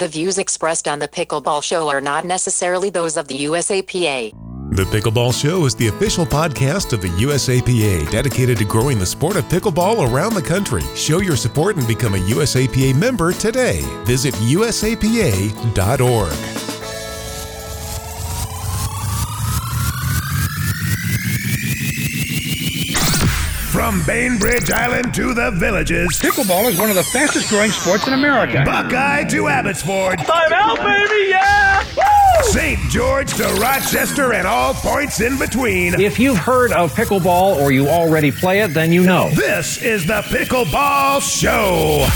The views expressed on the Pickleball Show are not necessarily those of the USAPA. The Pickleball Show is the official podcast of the USAPA dedicated to growing the sport of pickleball around the country. Show your support and become a USAPA member today. Visit usapa.org. From Bainbridge Island to the villages, Pickleball is one of the fastest growing sports in America. Buckeye to Abbotsford, Time out, baby, yeah! Woo! St. George to Rochester, and all points in between. If you've heard of pickleball or you already play it, then you know. This is the Pickleball Show.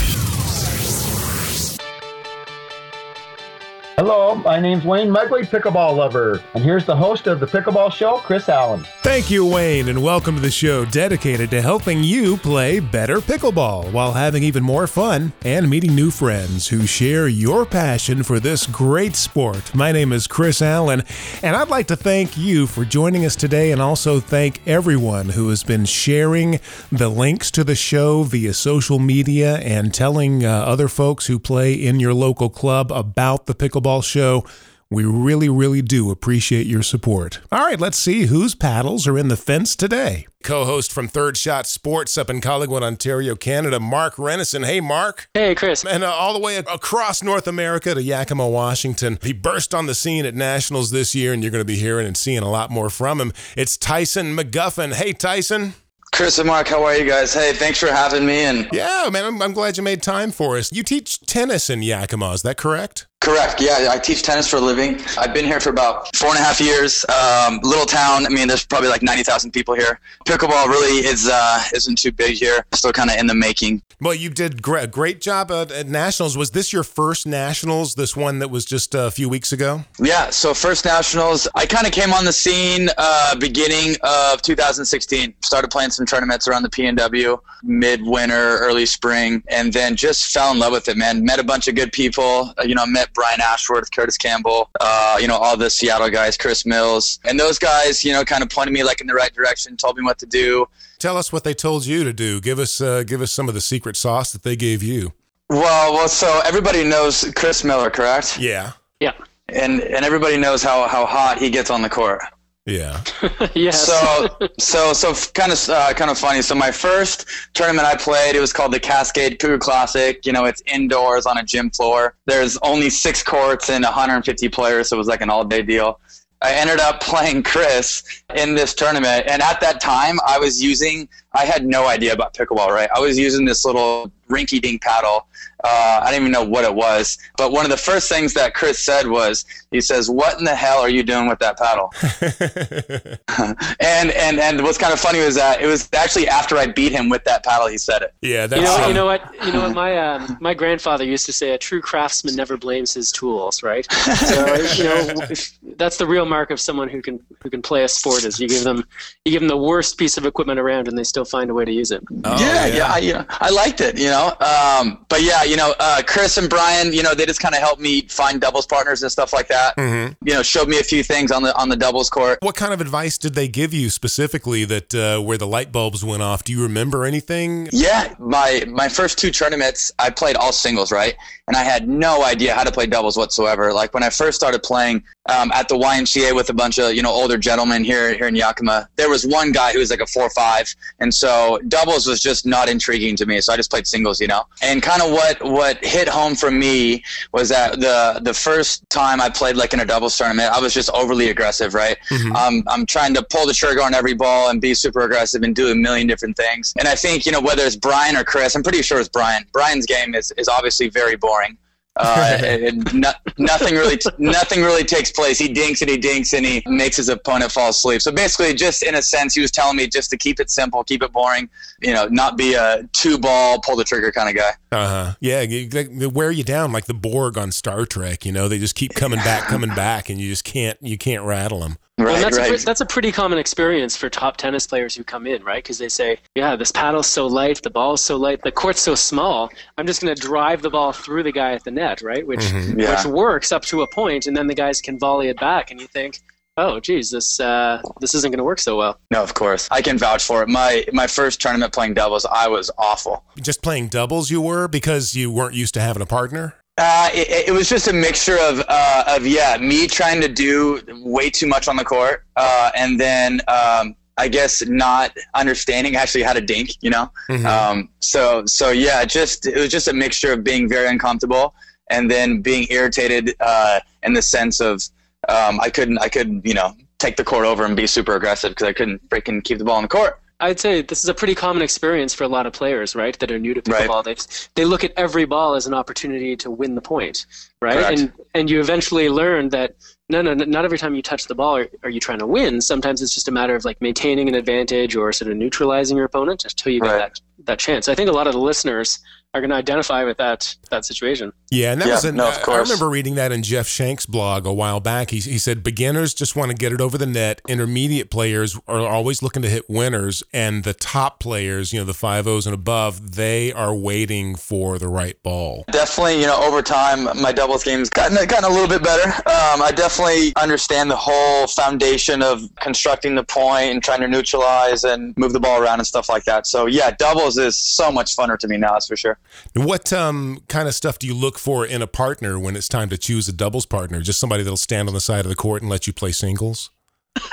Hello, my name's Wayne Megley, pickleball lover, and here's the host of the Pickleball Show, Chris Allen. Thank you, Wayne, and welcome to the show dedicated to helping you play better pickleball while having even more fun and meeting new friends who share your passion for this great sport. My name is Chris Allen, and I'd like to thank you for joining us today and also thank everyone who has been sharing the links to the show via social media and telling uh, other folks who play in your local club about the pickleball show. We really, really do appreciate your support. All right, let's see whose paddles are in the fence today. Co host from Third Shot Sports up in Collingwood, Ontario, Canada, Mark Renneson. Hey, Mark. Hey, Chris. And uh, all the way across North America to Yakima, Washington. He burst on the scene at Nationals this year, and you're going to be hearing and seeing a lot more from him. It's Tyson McGuffin. Hey, Tyson. Chris and Mark, how are you guys? Hey, thanks for having me. And Yeah, man, I'm, I'm glad you made time for us. You teach tennis in Yakima, is that correct? Correct, yeah, I teach tennis for a living. I've been here for about four and a half years. Um, little town. I mean, there's probably like ninety thousand people here. Pickleball really is uh, isn't too big here. Still kind of in the making. Well, you did great, a great job at, at Nationals. Was this your first Nationals? This one that was just a few weeks ago? Yeah. So first nationals, I kind of came on the scene uh, beginning of 2016. Started playing some tournaments around the PNW midwinter, early spring, and then just fell in love with it. Man, met a bunch of good people. Uh, you know, met Brian Ashworth, Curtis Campbell, uh, you know, all the Seattle guys, Chris Mills, and those guys, you know, kind of pointed me like in the right direction, told me what to do. Tell us what they told you to do. Give us uh, give us some of the secret sauce that they gave you. Well, well, so everybody knows Chris Miller, correct? Yeah. Yeah. And and everybody knows how how hot he gets on the court. Yeah. yes. So, so, so kind of, uh, kind of funny. So my first tournament I played, it was called the Cascade Cougar Classic. You know, it's indoors on a gym floor. There's only six courts and 150 players, so it was like an all-day deal. I ended up playing Chris in this tournament, and at that time, I was using. I had no idea about pickleball, right? I was using this little rinky-dink paddle. Uh, I didn't even know what it was. But one of the first things that Chris said was, he says, "What in the hell are you doing with that paddle?" and and and what's kind of funny was that it was actually after I beat him with that paddle, he said it. yeah, that's you know, um, you know what? You know what? My um, my grandfather used to say, "A true craftsman never blames his tools." Right. So you know, if, that's the real mark of someone who can who can play a sport. Is you give them you give them the worst piece of equipment around, and they still find a way to use it. oh, yeah, yeah, I, you know, I liked it, you know. Um, but yeah, you know, uh, Chris and Brian, you know, they just kind of helped me find doubles partners and stuff like that. Mhm. You know, showed me a few things on the on the doubles court. What kind of advice did they give you specifically that uh, where the light bulbs went off? Do you remember anything? Yeah, my my first two tournaments, I played all singles, right? And I had no idea how to play doubles whatsoever. Like when I first started playing um, at the YMCA with a bunch of you know older gentlemen here here in Yakima, there was one guy who was like a four five, and so doubles was just not intriguing to me. So I just played singles, you know. And kind of what what hit home for me was that the the first time I played like in a doubles tournament, I was just overly aggressive, right? Um, I'm trying to pull the trigger on every ball and be super aggressive and do a million different things. And I think you know whether it's Brian or Chris, I'm pretty sure it's Brian. Brian's game is is obviously very boring. Uh, and no, nothing really, nothing really takes place. He dinks and he dinks and he makes his opponent fall asleep. So basically, just in a sense, he was telling me just to keep it simple, keep it boring. You know, not be a two ball, pull the trigger kind of guy. Uh huh. Yeah, they they wear you down like the Borg on Star Trek. You know, they just keep coming back, coming back, and you just can't you can't rattle them. Right, Well, and that's, a, pre- that's a pretty common experience for top tennis players who come in, right? Because they say, yeah, this paddle's so light, the ball's so light, the court's so small. I'm just going to drive the ball through the guy at the net, right? Which, Mm-hmm. Yeah. which works up to a point, and then the guys can volley it back, and you think, oh, geez, this, uh, this isn't going to work so well. no, of course, I can vouch for it. My my first tournament playing doubles, I was awful. Just playing doubles, you were because you weren't used to having a partner. Uh, it, it, was just a mixture of, uh, of yeah, me trying to do way too much on the court, uh, and then um, I guess not understanding actually how to dink. You know, mm-hmm. um, so so yeah, just it was just a mixture of being very uncomfortable and then being irritated uh, in the sense of um, I couldn't I could you know take the court over and be super aggressive because I couldn't freaking keep the ball in the court. I'd say this is a pretty common experience for a lot of players, right? That are new to pickleball. Right. They they look at every ball as an opportunity to win the point, right? Correct. And and you eventually learn that no, no, not every time you touch the ball are, are, you trying to win. Sometimes it's just a matter of like maintaining an advantage or sort of neutralizing your opponent until you get right. that that chance. I think a lot of the listeners are going to identify with that that situation. Yeah, and that yeah, was an, no, of course. I remember reading that in Jeff Shank's blog a while back. He, he said beginners just want to get it over the net. Intermediate players are always looking to hit winners, and the top players, you know, the five O's and above, they are waiting for the right ball. Definitely, you know, over time, my doubles game's gotten gotten a little bit better. Um, I definitely understand the whole foundation of constructing the point and trying to neutralize and move the ball around and stuff like that. So yeah, doubles is so much funner to me now. That's for sure. What um, kind of stuff do you look for in a partner when it's time to choose a doubles partner? Just somebody that'll stand on the side of the court and let you play singles?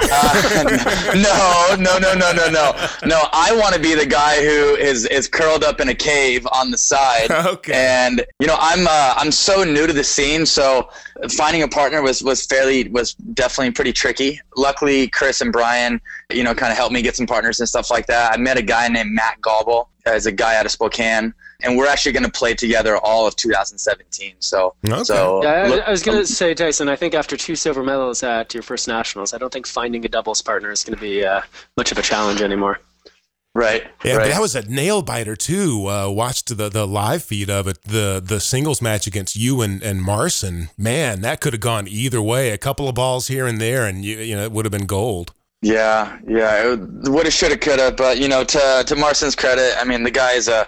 Uh, no, no, no, no, no, no, no. I want to be the guy who is is curled up in a cave on the side. Okay. And you know, I'm uh, I'm so new to the scene, so finding a partner was was fairly was definitely pretty tricky. Luckily, Chris and Brian, you know, kind of helped me get some partners and stuff like that. I met a guy named Matt Gobble as a guy out of Spokane and we're actually going to play together all of 2017. So, okay. so yeah, I, I was going to um, say, Tyson. I think after two silver medals at your first nationals, I don't think finding a doubles partner is going to be uh, much of a challenge anymore. Right. Yeah, right. that was a nail biter too. Uh, watched the the live feed of it, the the singles match against you and and Marcin. Man, that could have gone either way. A couple of balls here and there, and you you know it would have been gold. Yeah, yeah, it would have, should have, could have, but you know, to to Marcin's credit, I mean, the guy is a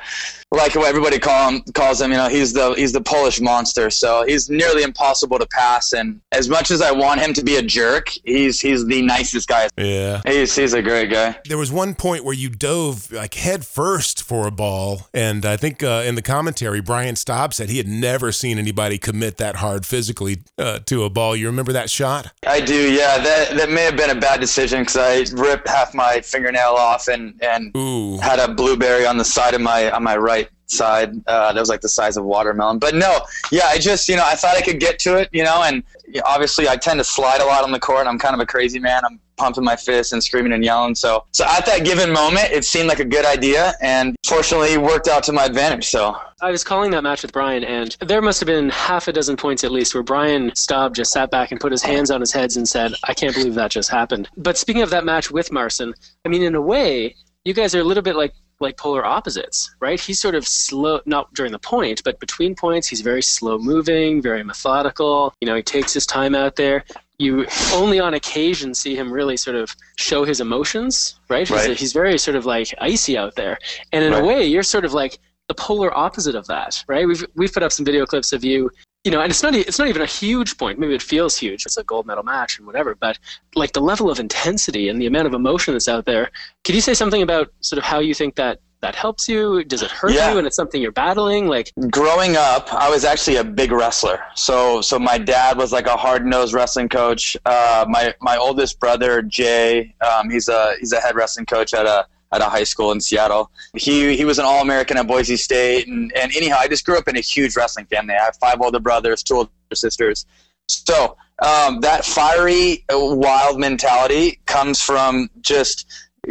like what everybody call him calls him. You know, he's the he's the Polish monster. So he's nearly impossible to pass. And as much as I want him to be a jerk, he's he's the nicest guy. Yeah, he's he's a great guy. There was one point where you dove like head first for a ball, and I think uh, in the commentary, Brian Staub said he had never seen anybody commit that hard physically uh, to a ball. You remember that shot? I do. Yeah, that that may have been a bad decision because I ripped half my fingernail off and and Ooh. had a blueberry on the side of my on my right side uh, that was like the size of watermelon. But no, yeah, I just you know I thought I could get to it, you know, and obviously I tend to slide a lot on the court. I'm kind of a crazy man. I'm pumping my fists and screaming and yelling. So so at that given moment, it seemed like a good idea, and fortunately worked out to my advantage. So. I was calling that match with Brian, and there must have been half a dozen points at least where Brian Staub just sat back and put his hands on his heads and said, I can't believe that just happened. But speaking of that match with Marcin, I mean, in a way, you guys are a little bit like like polar opposites, right? He's sort of slow, not during the point, but between points, he's very slow moving, very methodical. You know, he takes his time out there. You only on occasion see him really sort of show his emotions, right? right. He's, he's, very sort of like icy out there. And in right. a way, you're sort of like the polar opposite of that, right? We've, we've put up some video clips of you you know, and it's not it's not even a huge point. Maybe it feels huge. It's a gold medal match and whatever. But like the level of intensity and the amount of emotion that's out there. Could you say something about sort of how you think that that helps you? Does it hurt yeah. you? And it's something you're battling. Like growing up, I was actually a big wrestler. So so my dad was like a hard nosed wrestling coach. Uh, my my oldest brother Jay, um, he's a he's a head wrestling coach at a at a high school in Seattle. He he was an All American at Boise State, and and anyhow, I just grew up in a huge wrestling family. I have five older brothers, two older sisters. So um, that fiery, wild mentality comes from just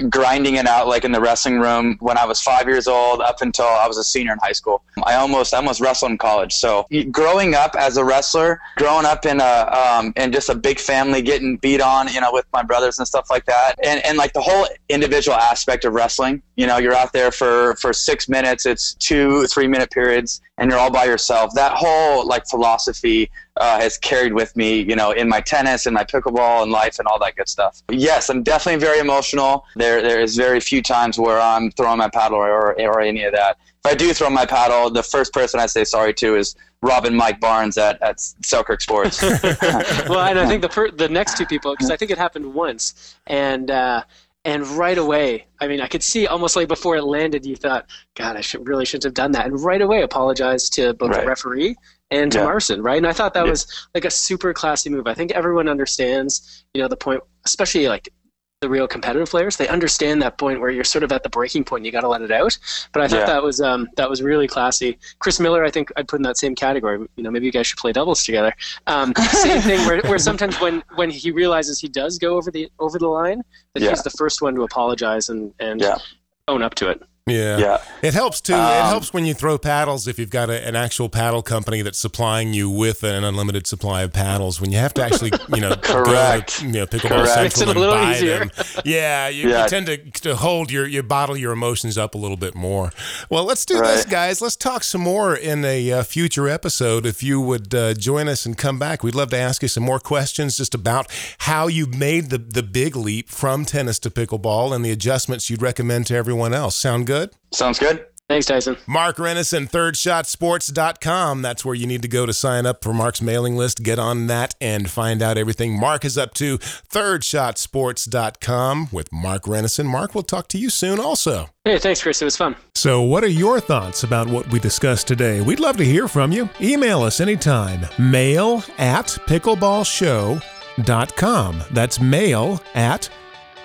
grinding it out like in the wrestling room when I was five years old up until I was a senior in high school. I almost I almost wrestled in college. So growing up as a wrestler, growing up in a um, in just a big family, getting beat on, you know, with my brothers and stuff like that, and and like the whole individual aspect of wrestling. You know, you're out there for for six minutes. It's two three minute periods, and you're all by yourself. That whole like philosophy uh, has carried with me, you know, in my tennis and my pickleball and life and all that good stuff. Yes, I'm definitely very emotional. There, there is very few times where I'm throwing my paddle or, or any of that. If I do throw my paddle, the first person I say sorry to is Robin Mike Barnes at, at Selkirk Sports. well, and I think the per- the next two people, because I think it happened once, and uh, and right away i mean i could see almost like before it landed you thought god i should really shouldn't have done that and right away apologized to both right. the referee and to Yeah. Marcin, right? And I thought that Yeah. was like a super classy move. I think everyone understands, you know, the point, especially like the real competitive players. They understand that point where you're sort of at the breaking point. And you got to let it out. But I thought Yeah. that was um, that was really classy. Chris Miller, I think I'd put in that same category. You know, maybe you guys should play doubles together. Um, same thing where, where sometimes when when he realizes he does go over the over the line, that Yeah. he's the first one to apologize and and Yeah. own up to it. Yeah. Yeah. It helps too. it Um, helps when you throw paddles if you've got a, an actual paddle company that's supplying you with an unlimited supply of paddles. When you have to actually, you know, Correct. to, you know, pickleball Correct. central it and buy easier. them. Yeah, you, Yeah. you tend to, to hold your, you bottle your emotions up a little bit more. Well, let's do this, guys. Let's talk some more in a uh, future episode. If you would uh, join us and come back, we'd love to ask you some more questions just about how you made the the big leap from tennis to pickleball and the adjustments you'd recommend to everyone else. Sound good? Sounds good. Thanks, Tyson. Mark Renneson, thirdshotsports.com. That's where you need to go to sign up for Mark's mailing list. Get on that and find out everything Mark is up to. Thirdshotsports.com with Mark Renneson. Mark, we'll talk to you soon also. Hey, thanks, Chris. It was fun. So, what are your thoughts about what we discussed today? We'd love to hear from you. Email us anytime. Mail at pickleballshow.com. That's mail at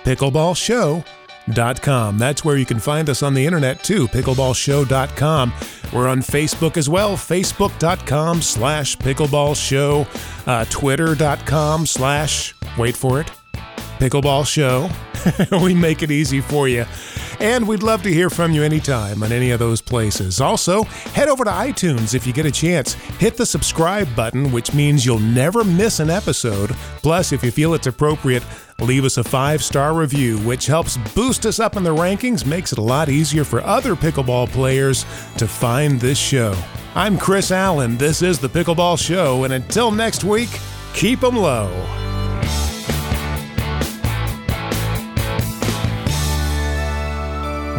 pickleballshow.com. That's where you can find us on the internet too, pickleballshow.com. We're on Facebook as well, facebook.com slash pickleballshow, uh, twitter.com slash, wait for it, Pickleball Show. we make it easy for you. And we'd love to hear from you anytime on any of those places. Also, head over to iTunes if you get a chance. Hit the subscribe button, which means you'll never miss an episode. Plus, if you feel it's appropriate, leave us a five star review, which helps boost us up in the rankings, makes it a lot easier for other pickleball players to find this show. I'm Chris Allen. This is the Pickleball Show. And until next week, keep 'em low.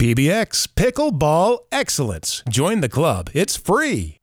PBX Pickleball Excellence. Join the club. It's free.